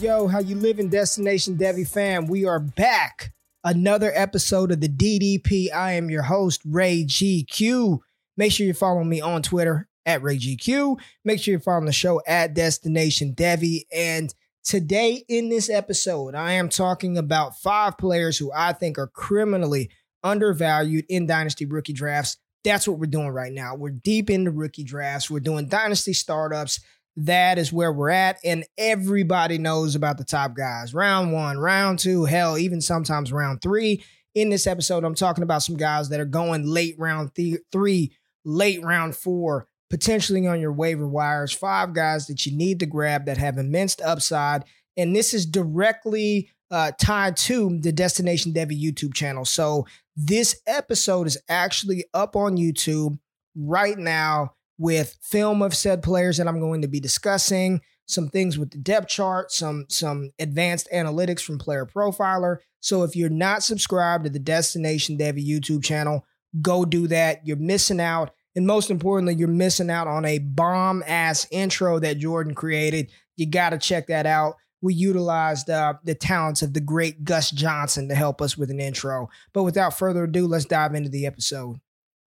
Yo, how you living, Destination Devy fam? We are back. Another episode of the DDP. I am your host, Ray GQ. Make sure you follow me on Twitter at Ray GQ. Make sure you follow the show at Destination Devy. And today in this episode, I am talking about five players who I think are criminally undervalued in Dynasty rookie drafts. That's what we're doing right now. We're deep into rookie drafts. We're doing Dynasty startups that is where we're at. And everybody knows about the top guys. Round one, round two, hell, even sometimes round three. In this episode, I'm talking about some guys that are going late round th- three, late round four, potentially on your waiver wires. Five guys that you need to grab that have immense upside. And this is directly uh, tied to the Destination Devy YouTube channel. So this episode is actually up on YouTube right now with film of said players that I'm going to be discussing, some things with the depth chart, some some advanced analytics from Player Profiler. So if you're not subscribed to the Destination Devy YouTube channel, go do that. You're missing out. And most importantly, you're missing out on a bomb ass intro that Jordan created. You got to check that out. We utilized uh, the talents of the great Gus Johnson to help us with an intro. But without further ado, let's dive into the episode.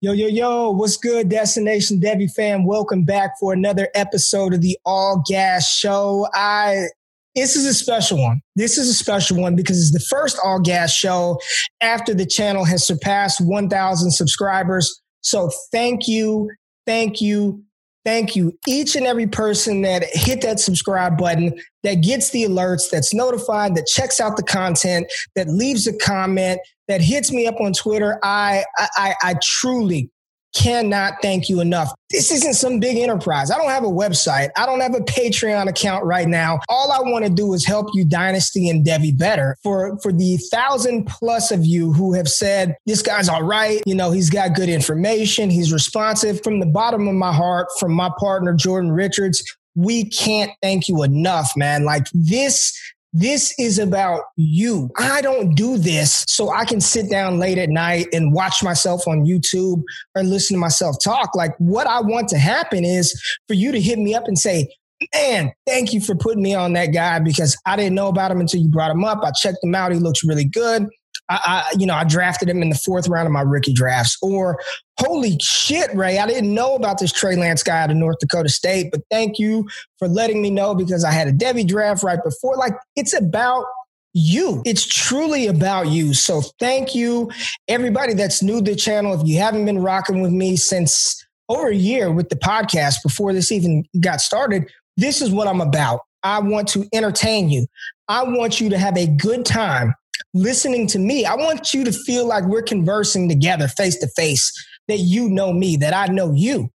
Yo, yo, yo, what's good, Destination Devy fam? Welcome back for another episode of the All Gas Show. I this is a special one. This is a special one because it's the first All Gas show after the channel has surpassed 1,000 subscribers. So thank you, thank you, thank you, each and every person that hit that subscribe button, that gets the alerts, that's notified, that checks out the content, that leaves a comment, that hits me up on Twitter. I, I, I truly cannot thank you enough. This isn't some big enterprise. I don't have a website. I don't have a Patreon account right now. All I want to do is help you Dynasty and Devy better. For for the thousand plus of you who have said this guy's all right, you know, he's got good information, he's responsive from the bottom of my heart from my partner Jordan Richards. We can't thank you enough, man. Like this this is about you. I don't do this so I can sit down late at night and watch myself on YouTube or listen to myself talk. Like, what I want to happen is for you to hit me up and say, Man, thank you for putting me on that guy because I didn't know about him until you brought him up. I checked him out. He looks really good. I, I, you know, I drafted him in the fourth round of my rookie drafts. Or, holy shit, Ray, I didn't know about this Trey Lance guy out of North Dakota State, but thank you for letting me know because I had a Devy draft right before. Like, it's about you. It's truly about you. So thank you, everybody that's new to the channel. If you haven't been rocking with me since over a year with the podcast before this even got started, this is what I'm about. I want to entertain you. I want you to have a good time listening to me. I want you to feel like we're conversing together face to face, that you know me, that I know you.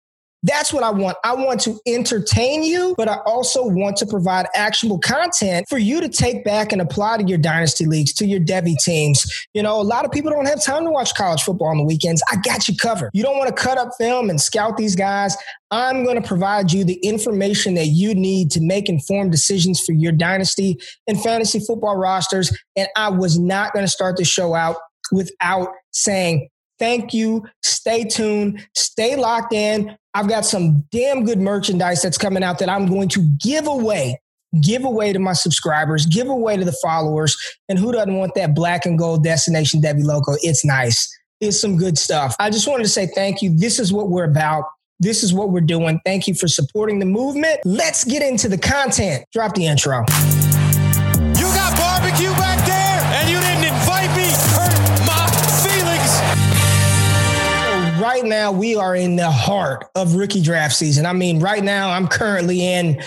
That's what I want. I want to entertain you, but I also want to provide actionable content for you to take back and apply to your dynasty leagues, to your Devy teams. You know, a lot of people don't have time to watch college football on the weekends. I got you covered. You don't want to cut up film and scout these guys. I'm going to provide you the information that you need to make informed decisions for your dynasty and fantasy football rosters. And I was not going to start the show out without saying Thank you. Stay tuned. Stay locked in. I've got some damn good merchandise that's coming out that I'm going to give away. Give away to my subscribers, give away to the followers. And who doesn't want that black and gold Destination Devy logo? It's nice. It's some good stuff. I just wanted to say thank you. This is what we're about. This is what we're doing. Thank you for supporting the movement. Let's get into the content. Drop the intro. Right now we are in the heart of rookie draft season. I mean, right now I'm currently in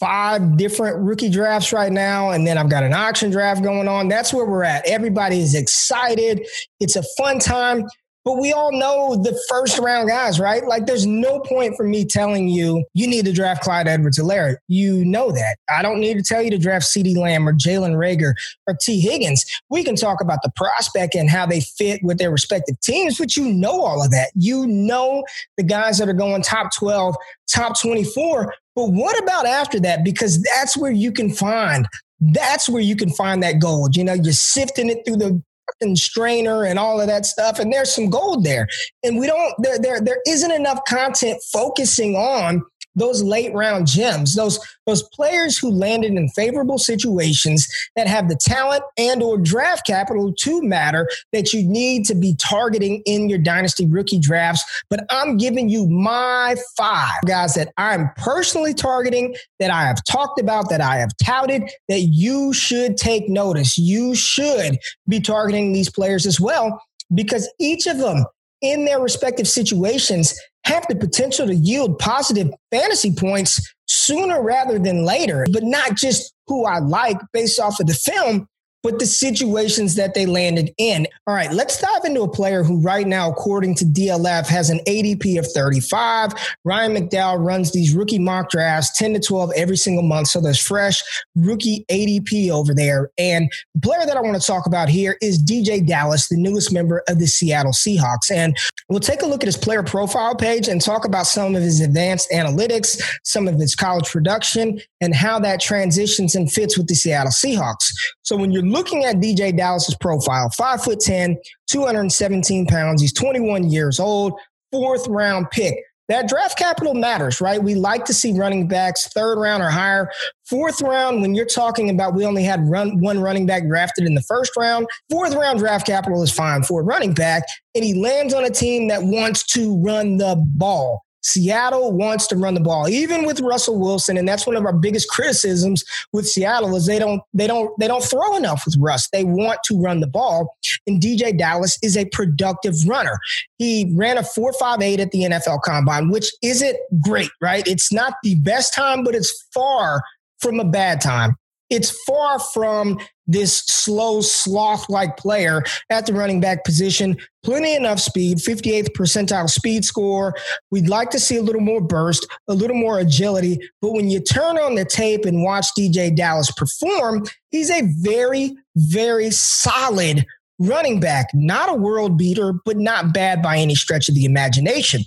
five different rookie drafts right now, and then I've got an auction draft going on. That's where we're at. Everybody is excited. It's a fun time. But we all know the first round guys, right? Like there's no point for me telling you you need to draft Clyde Edwards-Helaire. You know that. I don't need to tell you to draft CeeDee Lamb or Jalen Reagor or Tee Higgins. We can talk about the prospect and how they fit with their respective teams, but you know all of that. You know the guys that are going top 12, top 24. But what about after that? Because that's where you can find that's where you can find that gold. You know, you're sifting it through the and strainer and all of that stuff. And there's some gold there. And we don't, there, there, there isn't enough content focusing on those late round gems, those those players who landed in favorable situations that have the talent and or draft capital to matter that you need to be targeting in your dynasty rookie drafts. But I'm giving you my five guys that I'm personally targeting, that I have talked about, that I have touted, that you should take notice. You should be targeting these players as well because each of them in their respective situations have the potential to yield positive fantasy points sooner rather than later, but not just who I like based off of the film, but the situations that they landed in. All right, let's dive into a player who, right now, according to DLF, has an ADP of 35. Ryan McDowell runs these rookie mock drafts 10 to 12 every single month. So there's fresh rookie ADP over there. And the player that I want to talk about here is DeeJay Dallas, the newest member of the Seattle Seahawks. And we'll take a look at his player profile page and talk about some of his advanced analytics, some of his college production, and how that transitions and fits with the Seattle Seahawks. So when you're looking at DeeJay Dallas's profile, five foot 10, 217 pounds. He's 21 years old, fourth round pick. That draft capital matters, right? We like to see running backs third round or higher. Fourth round, when you're talking about we only had run, one running back drafted in the first round, fourth round draft capital is fine for a running back. And he lands on a team that wants to run the ball. Seattle wants to run the ball, even with Russell Wilson, and that's one of our biggest criticisms with Seattle is they don't they don't they don't throw enough with Russ. They want to run the ball, and DeeJay Dallas is a productive runner. He ran a four five eight at the NFL Combine, which isn't great, right? It's not the best time, but it's far from a bad time. It's far from this slow sloth like player at the running back position. Plenty enough speed, 58th percentile speed score. We'd like to see a little more burst, a little more agility. But when you turn on the tape and watch DeeJay Dallas perform, he's a very, very solid running back, not a world beater, but not bad by any stretch of the imagination.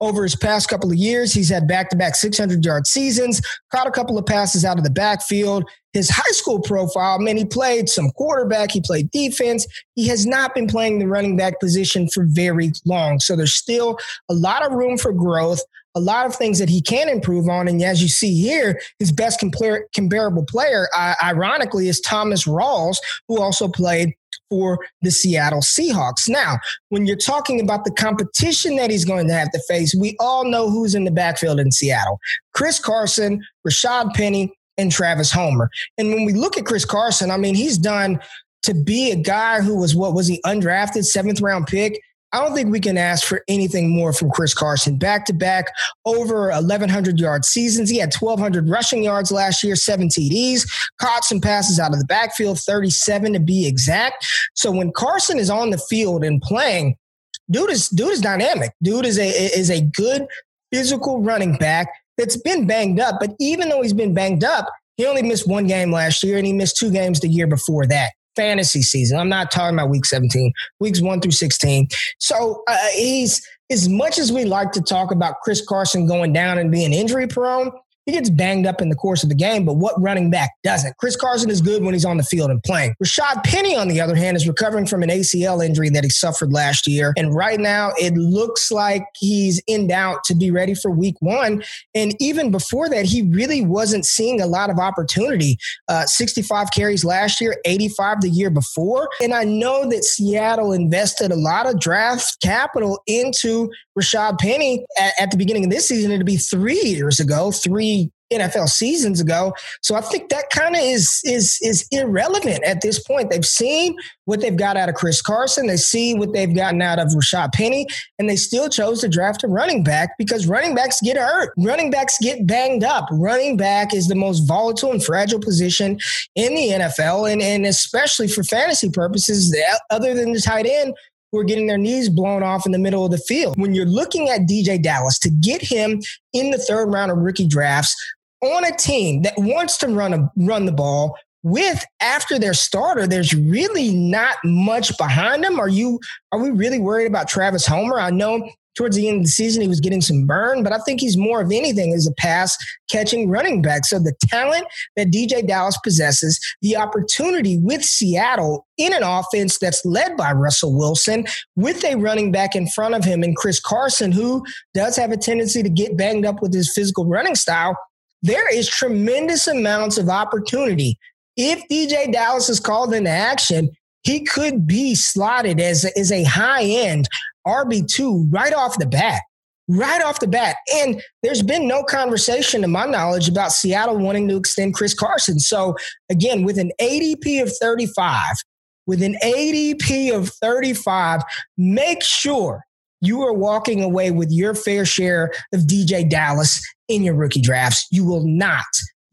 Over his past couple of years, he's had back to back 600 yard seasons, caught a couple of passes out of the backfield. His high school profile, man, he played some quarterback, he played defense. He has not been playing the running back position for very long. So there's still a lot of room for growth, a lot of things that he can improve on. And as you see here, his best compar- comparable player, uh, ironically, is Thomas Rawls, who also played for the Seattle Seahawks. Now, when you're talking about the competition that he's going to have to face, we all know who's in the backfield in Seattle Chris Carson, Rashaad Penny, and Travis Homer. And when we look at Chris Carson, I mean, he's done to be a guy who was what was he undrafted seventh round pick I don't think we can ask for anything more from Chris Carson. Back to back, over 1,100 yard seasons. He had 1,200 rushing yards last year, seven TDs, caught some passes out of the backfield, 37 to be exact. So when Carson is on the field and playing, dude is dude is dynamic. Dude is a is a good physical running back that's been banged up. But even though he's been banged up, he only missed one game last year and he missed two games the year before that. Fantasy season. I'm not talking about week 17, weeks one through 16. So uh, he's, as much as we like to talk about Chris Carson going down and being injury prone, he gets banged up in the course of the game, but what running back doesn't? Chris Carson is good when he's on the field and playing. Rashaad Penny, on the other hand, is recovering from an ACL injury that he suffered last year. And right now, it looks like he's in doubt to be ready for week one. And even before that, he really wasn't seeing a lot of opportunity. Uh, 65 carries last year, 85 the year before. And I know that Seattle invested a lot of draft capital into Rashaad Penny at, at the beginning of this season. It'd be three years ago, three NFL seasons ago. So I think that kind of is is is irrelevant at this point. They've seen what they've got out of Chris Carson. They see what they've gotten out of Rashaad Penny, and they still chose to draft a running back because running backs get hurt. Running backs get banged up. Running back is the most volatile and fragile position in the NFL, and, and especially for fantasy purposes, other than the tight end, who are getting their knees blown off in the middle of the field. When you're looking at DeeJay Dallas to get him in the third round of rookie drafts on a team that wants to run a, run the ball with after their starter, there's really not much behind them. Are you are we really worried about Travis Homer? I know towards the end of the season, he was getting some burn, but I think he's more of anything as a pass catching running back. So the talent that DeeJay Dallas possesses, the opportunity with Seattle in an offense that's led by Russell Wilson with a running back in front of him and Chris Carson, who does have a tendency to get banged up with his physical running style. There is tremendous amounts of opportunity. If DeeJay Dallas is called into action, he could be slotted as, as a high end RB2 right off the bat. Right off the bat. And there's been no conversation, to my knowledge, about Seattle wanting to extend Chris Carson. So, again, with an ADP of 35, with an ADP of 35, make sure you are walking away with your fair share of DeeJay Dallas in your rookie drafts. You will not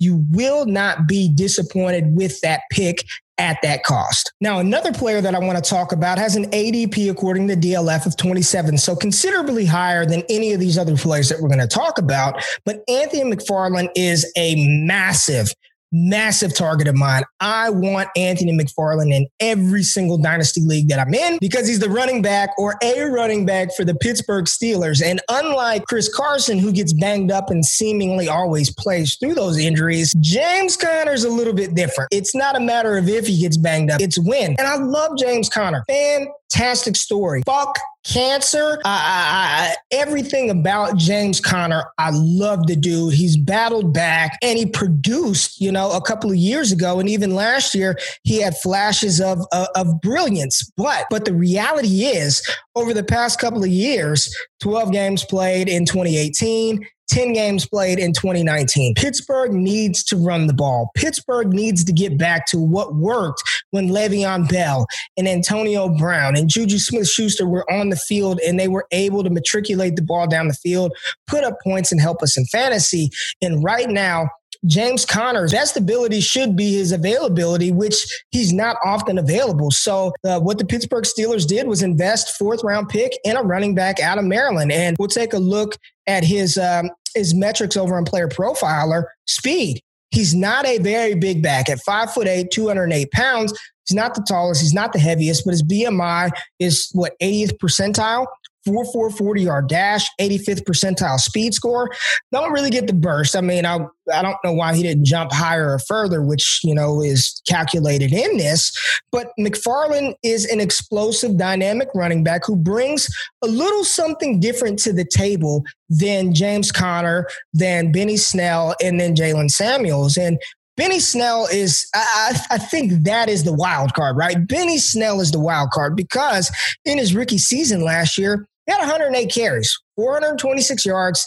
you will not be disappointed with that pick at that cost. Now, another player that I want to talk about has an ADP according to DLF of 27, so considerably higher than any of these other players that we're going to talk about. But Anthony McFarland is a massive massive target of mine. I want Anthony McFarland in every single dynasty league that I'm in because he's the running back or a running back for the Pittsburgh Steelers. And unlike Chris Carson, who gets banged up and seemingly always plays through those injuries, James Conner's a little bit different. It's not a matter of if he gets banged up, it's when. And I love James Conner. Fantastic story. Fuck cancer. I, I, everything about James Conner, I love the dude. He's battled back and he produced, you know, a couple of years ago. And even last year, he had flashes of, of, of brilliance. But, but the reality is, over the past couple of years, 12 games played in 2018, 10 games played in 2019. Pittsburgh needs to run the ball. Pittsburgh needs to get back to what worked when Le'Veon Bell and Antonio Brown and Juju Smith Schuster were on the field and they were able to matriculate the ball down the field, put up points, and help us in fantasy. And right now, James Conner's best ability should be his availability, which he's not often available. So, uh, what the Pittsburgh Steelers did was invest fourth round pick in a running back out of Maryland. And we'll take a look at his um, his metrics over on Player Profiler. Speed. He's not a very big back at five foot eight, 208 pounds. He's not the tallest. He's not the heaviest, but his BMI is what 80th percentile. 4 4 40 yard dash, 85th percentile speed score. Don't really get the burst. I mean, I, I don't know why he didn't jump higher or further, which, you know, is calculated in this. But McFarland is an explosive, dynamic running back who brings a little something different to the table than James Conner, than Benny Snell, and then Jaylen Samuels. And Benny Snell is, I, I, think that is the wild card, right? Benny Snell is the wild card because in his rookie season last year, had 108 carries, 426 yards,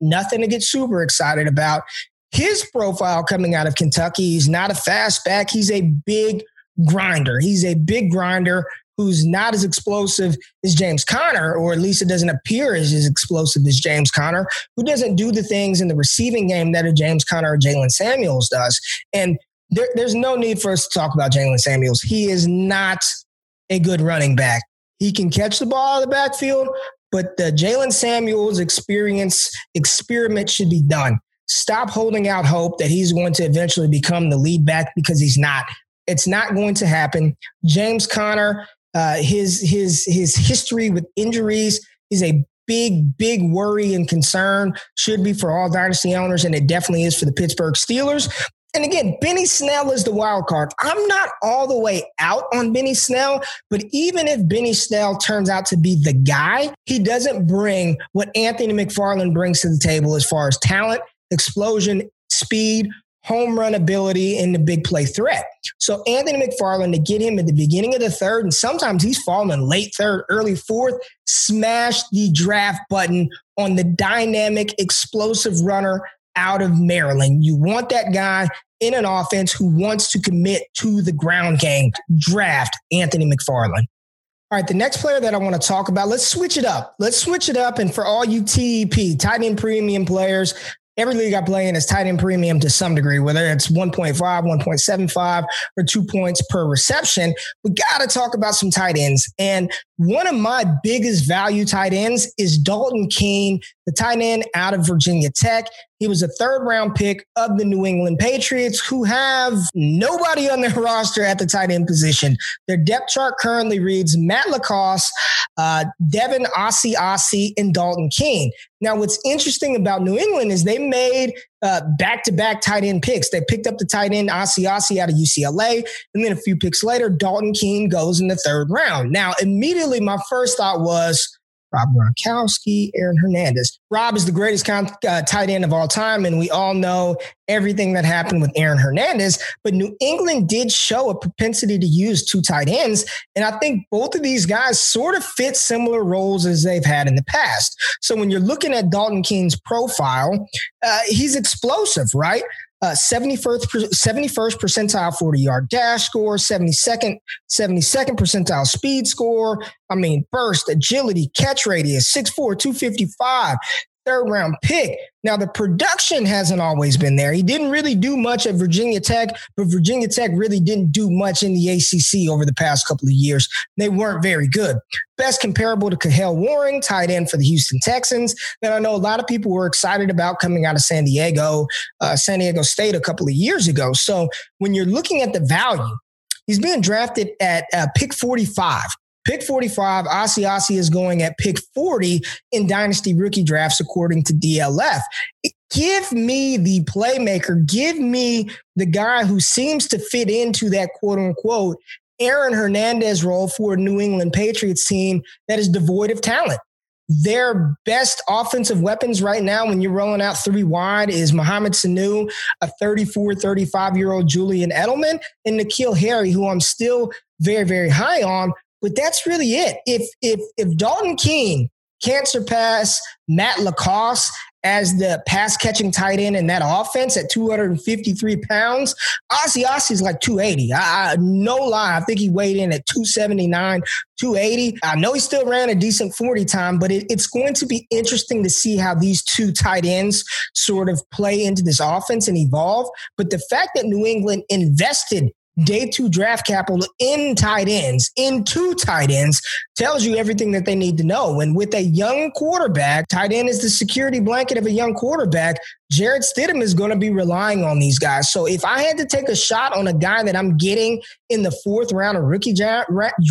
nothing to get super excited about. His profile coming out of Kentucky, he's not a fast back. He's a big grinder. He's a big grinder who's not as explosive as James Conner, or at least it doesn't appear as, as explosive as James Conner, who doesn't do the things in the receiving game that a James Conner or Jaylen Samuels does. And there, there's no need for us to talk about Jaylen Samuels. He is not a good running back. He can catch the ball out of the backfield, but the Jaylen Samuels experience experiment should be done. Stop holding out hope that he's going to eventually become the lead back because he's not. It's not going to happen. James Conner, uh, his his his history with injuries is a big, big worry and concern. Should be for all dynasty owners, and it definitely is for the Pittsburgh Steelers. And again, Benny Snell is the wild card. I'm not all the way out on Benny Snell, but even if Benny Snell turns out to be the guy, he doesn't bring what Anthony McFarland brings to the table as far as talent, explosion, speed, home run ability, and the big play threat. So Anthony McFarland to get him at the beginning of the third, and sometimes he's falling late third, early fourth, smash the draft button on the dynamic, explosive runner out of Maryland. You want that guy in an offense who wants to commit to the ground game. Draft Anthony McFarland. All right, the next player that I want to talk about, let's switch it up. Let's switch it up. And for all you TEP, tight end premium players, every league I play in is tight end premium to some degree, whether it's 1.5, 1.75, or two points per reception. We got to talk about some tight ends. And one of my biggest value tight ends is Dalton Keene, the tight end out of Virginia Tech. He was a third round pick of the New England Patriots, who have nobody on their roster at the tight end position. Their depth chart currently reads Matt LaCosse, uh, Devin Asiasi, and Dalton Keene. Now, what's interesting about New England is they made back to back tight end picks. They picked up the tight end Asiasi out of UCLA, and then a few picks later, Dalton Keene goes in the third round. Now, immediately, my first thought was, Rob Gronkowski, Aaron Hernandez. Rob is the greatest con- uh, tight end of all time, and we all know everything that happened with Aaron Hernandez. But New England did show a propensity to use two tight ends, and I think both of these guys sort of fit similar roles as they've had in the past. So when you're looking at Dalton Keene's profile, uh, he's explosive, right? Uh, 71st, 71st percentile 40 yard dash score, 72nd, 72nd percentile speed score. I mean, burst, agility, catch radius, 6'4, 255, third round pick. Now, the production hasn't always been there. He didn't really do much at Virginia Tech, but Virginia Tech really didn't do much in the ACC over the past couple of years. They weren't very good. Best comparable to Kahale Warring, tight end for the Houston Texans, that I know a lot of people were excited about coming out of San Diego, uh, San Diego State a couple of years ago. So when you're looking at the value, he's being drafted at uh, pick 45. Pick 45, Asiasi is going at pick 40 in dynasty rookie drafts, according to DLF. Give me the playmaker. Give me the guy who seems to fit into that quote unquote Aaron Hernandez role for a New England Patriots team that is devoid of talent. Their best offensive weapons right now, when you're rolling out three wide, is Mohamed Sanu, a 34, 35 year old Julian Edelman, and N'Keal Harry, who I'm still very, very high on. But that's really it. If if if Dalton Keene can't surpass Matt LaCosse as the pass catching tight end in that offense at 253 pounds, Asiasi is like 280. I, I, no lie, I think he weighed in at 279, 280. I know he still ran a decent 40 time, but it, it's going to be interesting to see how these two tight ends sort of play into this offense and evolve. But the fact that New England invested day two draft capital in tight ends, in two tight ends, tells you everything that they need to know. And with a young quarterback, tight end is the security blanket of a young quarterback. Jarrett Stidham is going to be relying on these guys. So if I had to take a shot on a guy that I'm getting in the fourth round of rookie, dra-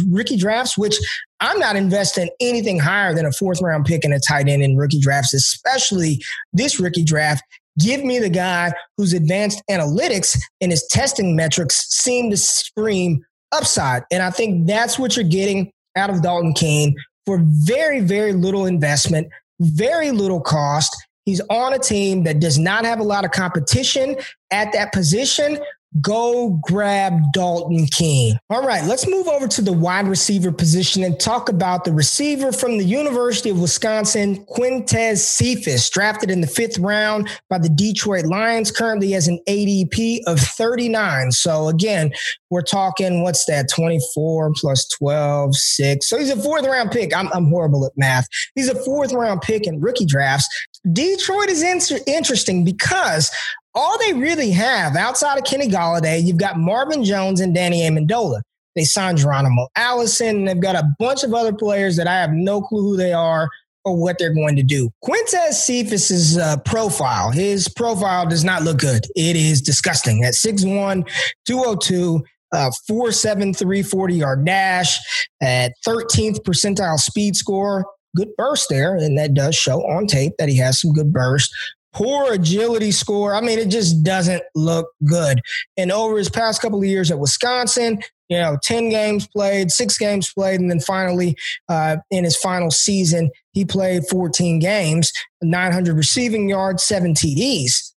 rookie drafts, which I'm not investing anything higher than a fourth round pick in a tight end in rookie drafts, especially this rookie draft. Give me the guy whose advanced analytics and his testing metrics seem to scream upside. And I think that's what you're getting out of Dalton Keene for very, very little investment, very little cost. He's on a team that does not have a lot of competition at that position, Go grab Dalton Keene. All right, let's move over to the wide receiver position and talk about the receiver from the University of Wisconsin, Quintez Cephus, drafted in the fifth round by the Detroit Lions, currently has an ADP of 39. So again, we're talking, what's that, 24 plus 12, 6. So he's a fourth round pick. I'm, I'm horrible at math. He's a fourth round pick in rookie drafts. Detroit is inter- interesting because all they really have outside of Kenny Golladay, you've got Marvin Jones and Danny Amendola. They signed Geronimo Allison, and they've got a bunch of other players that I have no clue who they are. or what they're going to do. Quintez Cephus's uh, profile, his profile does not look good. It is disgusting. At 6'1, 202, uh, 473 40 yard dash at 13th percentile speed score. Good burst there, and that does show on tape that he has some good burst. Poor agility score. I mean, it just doesn't look good. And over his past couple of years at Wisconsin, you know, 10 games played, six games played, and then finally uh, in his final season, he played 14 games, 900 receiving yards, seven TDs.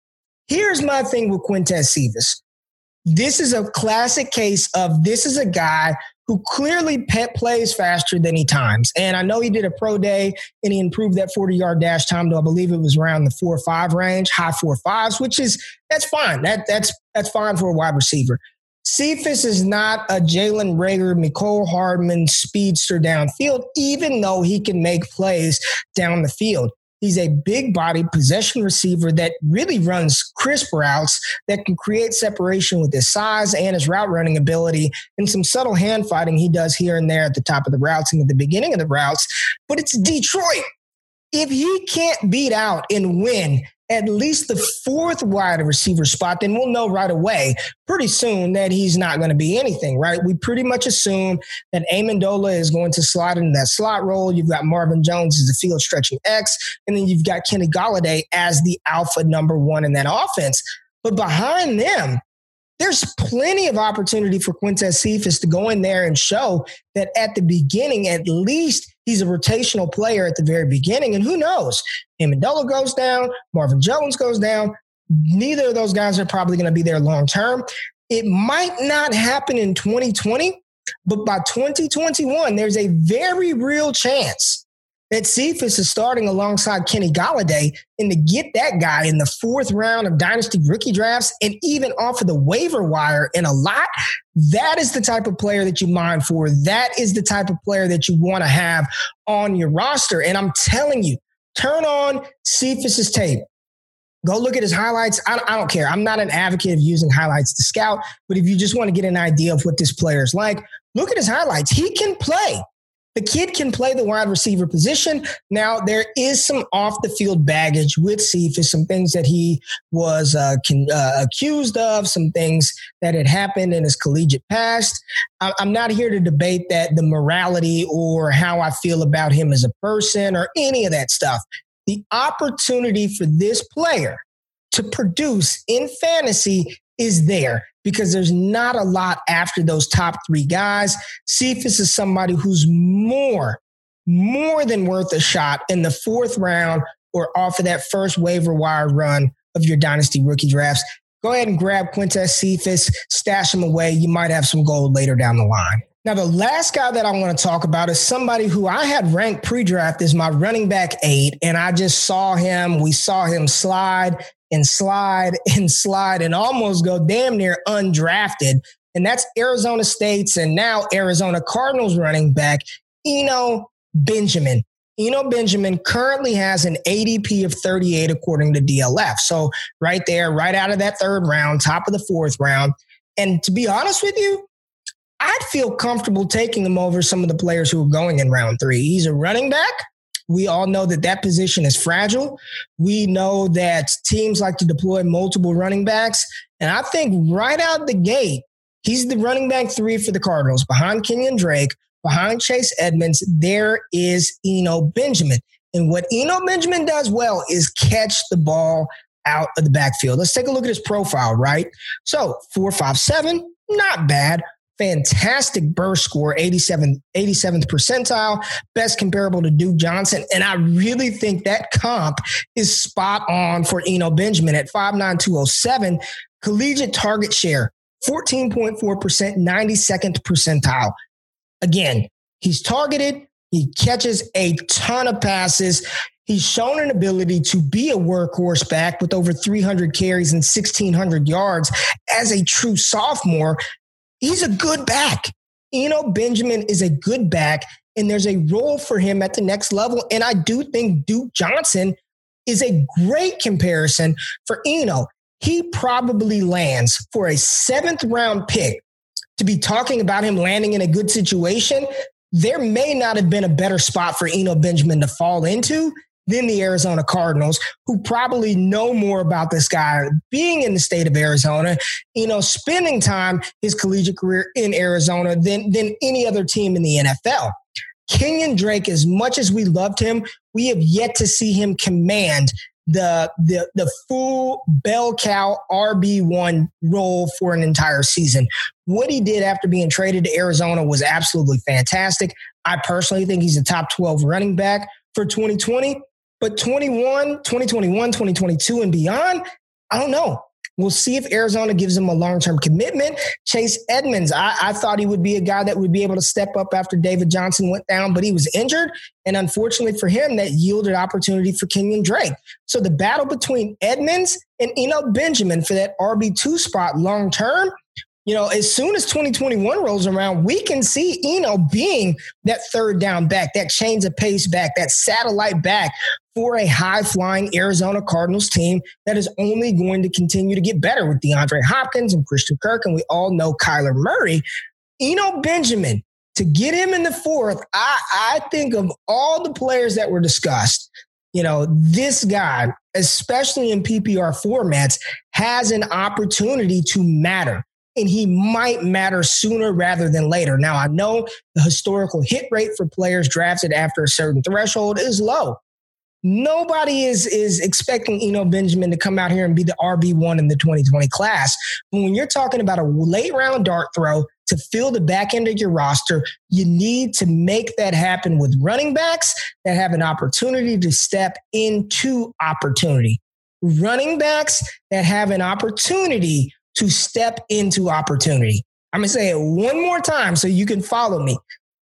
Here's my thing with Quintez Cephus. This is a classic case of this is a guy who clearly plays faster than he times. And I know he did a pro day and he improved that 40 yard dash time to, I believe it was around the four or five range, high four fives, which is, that's fine. That, that's, that's fine for a wide receiver. Cephus is not a Jalen Reagor, Mecole Hardman speedster downfield, even though he can make plays down the field. He's a big body possession receiver that really runs crisp routes that can create separation with his size and his route running ability and some subtle hand fighting he does here and there at the top of the routes and at the beginning of the routes. But it's Detroit. If he can't beat out and win at least the fourth wide receiver spot, then we'll know right away, pretty soon, that he's not going to be anything, right? We pretty much assume that Amendola is going to slide into that slot role. You've got Marvin Jones as the field stretching X, and then you've got Kenny Golladay as the alpha number one in that offense. But behind them, there's plenty of opportunity for Quintez Cephus to go in there and show that at the beginning, at least he's a rotational player at the very beginning. And who knows? Amendola goes down, Marvin Jones goes down. Neither of those guys are probably going to be there long term. It might not happen in 2020, but by 2021, there's a very real chance that Cephus is starting alongside Kenny Golladay, and to get that guy in the fourth round of dynasty rookie drafts and even off of the waiver wire in a lot, that is the type of player that you mine for. That is the type of player that you want to have on your roster. And I'm telling you, turn on Cephus's tape. Go look at his highlights. I, I don't care. I'm not an advocate of using highlights to scout, but if you just want to get an idea of what this player is like, look at his highlights. He can play. The kid can play the wide receiver position. Now, there is some off the field baggage with Cephus, some things that he was uh, can, uh, accused of, some things that had happened in his collegiate past. I'm not here to debate that the morality or how I feel about him as a person or any of that stuff. The opportunity for this player to produce in fantasy is there because there's not a lot after those top three guys. Cephus is somebody who's more, more than worth a shot in the fourth round or off of that first waiver wire run of your dynasty rookie drafts. Go ahead and grab Quintez Cephus, stash him away. You might have some gold later down the line. Now, the last guy that I want to talk about is somebody who I had ranked pre draft as my running back eight, and I just saw him. We saw him slide and slide and slide and almost go damn near undrafted. And that's Arizona State's and now Arizona Cardinals running back, Eno Benjamin. Eno Benjamin currently has an ADP of 38 according to DLF. So right there, right out of that third round, top of the fourth round. And to be honest with you, I'd feel comfortable taking him over some of the players who are going in round three. He's a running back. We all know that that position is fragile. We know that teams like to deploy multiple running backs. And I think right out the gate, he's the running back three for the Cardinals behind Kenyan Drake, behind Chase Edmonds. There is Eno Benjamin. And what Eno Benjamin does well is catch the ball out of the backfield. Let's take a look at his profile, right? So, 457, not bad fantastic burst score, 87, 87th percentile, best comparable to Duke Johnson. And I really think that comp is spot on for Eno Benjamin at 59207. Collegiate target share, 14.4%, 92nd percentile. Again, he's targeted, he catches a ton of passes. He's shown an ability to be a workhorse back with over 300 carries and 1,600 yards as a true sophomore he's a good back. Eno Benjamin is a good back, and there's a role for him at the next level. And I do think Duke Johnson is a great comparison for Eno. He probably lands for a seventh round pick to be talking about him landing in a good situation. there may not have been a better spot for Eno Benjamin to fall into than the Arizona Cardinals, who probably know more about this guy being in the state of Arizona, you know, spending time his collegiate career in Arizona than, than any other team in the NFL. Kenyan Drake, as much as we loved him, we have yet to see him command the the the full bell cow RB one role for an entire season. What he did after being traded to Arizona was absolutely fantastic. I personally think he's a top 12 running back for 2020, but 21, 2021, 2022 and beyond, I don't know. We'll see if Arizona gives him a long term commitment. Chase Edmonds, I, I, thought he would be a guy that would be able to step up after David Johnson went down, but he was injured. And unfortunately for him, that yielded opportunity for Kenyan Drake. So the battle between Edmonds and Eno Benjamin for that RB2 spot long term you know, as soon as 2021 rolls around, we can see Eno being that third down back, that change of pace back, that satellite back for a high flying Arizona Cardinals team that is only going to continue to get better with DeAndre Hopkins and Christian Kirk. And we all know Kyler Murray. Eno Benjamin, to get him in the fourth, I, I think of all the players that were discussed, you know, this guy, especially in PPR formats, has an opportunity to matter and he might matter sooner rather than later. Now, I know the historical hit rate for players drafted after a certain threshold is low. Nobody is is expecting Eno Benjamin to come out here and be the RB one in the 2020 class. But when you're talking about a late round dart throw to fill the back end of your roster, you need to make that happen with running backs that have an opportunity to step into opportunity. Running backs that have an opportunity to step into opportunity. I'm to say it one more time so you can follow me.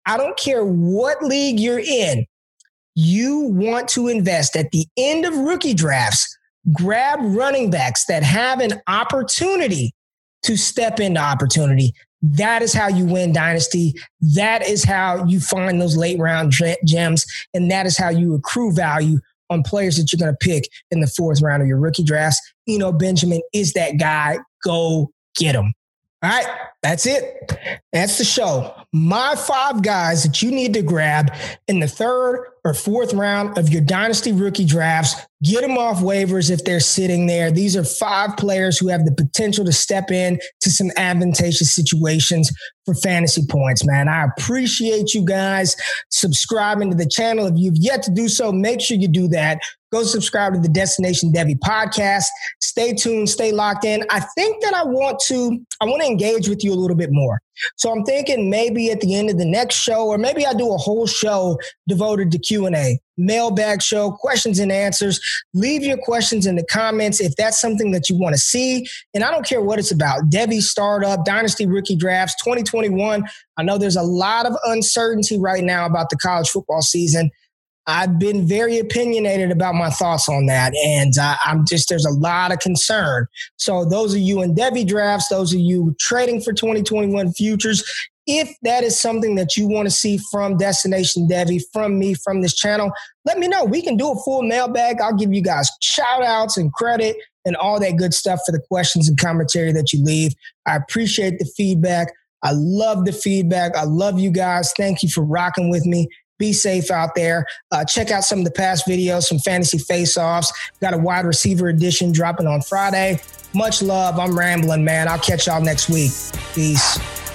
I don't care what league you're in, you want to invest at the end of rookie drafts, grab running backs that have an opportunity to step into opportunity. That is how you win dynasty. That is how you find those late round gems. And that is how you accrue value on players that you're going to pick in the fourth round of your rookie drafts. Eno Benjamin is that guy. Go get him. All right, that's it. That's the show. My five guys that you need to grab in the third or fourth round of your dynasty rookie drafts. Get them off waivers if they're sitting there. These are five players who have the potential to step in to some advantageous situations for fantasy points, man. I appreciate you guys subscribing to the channel. If you've yet to do so, make sure you do that go subscribe to the Destination Devy podcast. Stay tuned, stay locked in. I think that I want to I want to engage with you a little bit more. So I'm thinking maybe at the end of the next show or maybe I do a whole show devoted to Q&A, mailbag show, questions and answers. Leave your questions in the comments if that's something that you want to see. And I don't care what it's about. Devy startup, dynasty rookie drafts 2021. I know there's a lot of uncertainty right now about the college football season. I've been very opinionated about my thoughts on that. And uh, I'm just, there's a lot of concern. So, those of you in Devy drafts, those of you trading for 2021 futures, if that is something that you want to see from Destination Devy, from me, from this channel, let me know. We can do a full mailbag. I'll give you guys shout outs and credit and all that good stuff for the questions and commentary that you leave. I appreciate the feedback. I love the feedback. I love you guys. Thank you for rocking with me. Be safe out there. Uh, check out some of the past videos, some fantasy face offs. Got a wide receiver edition dropping on Friday. Much love. I'm rambling, man. I'll catch y'all next week. Peace.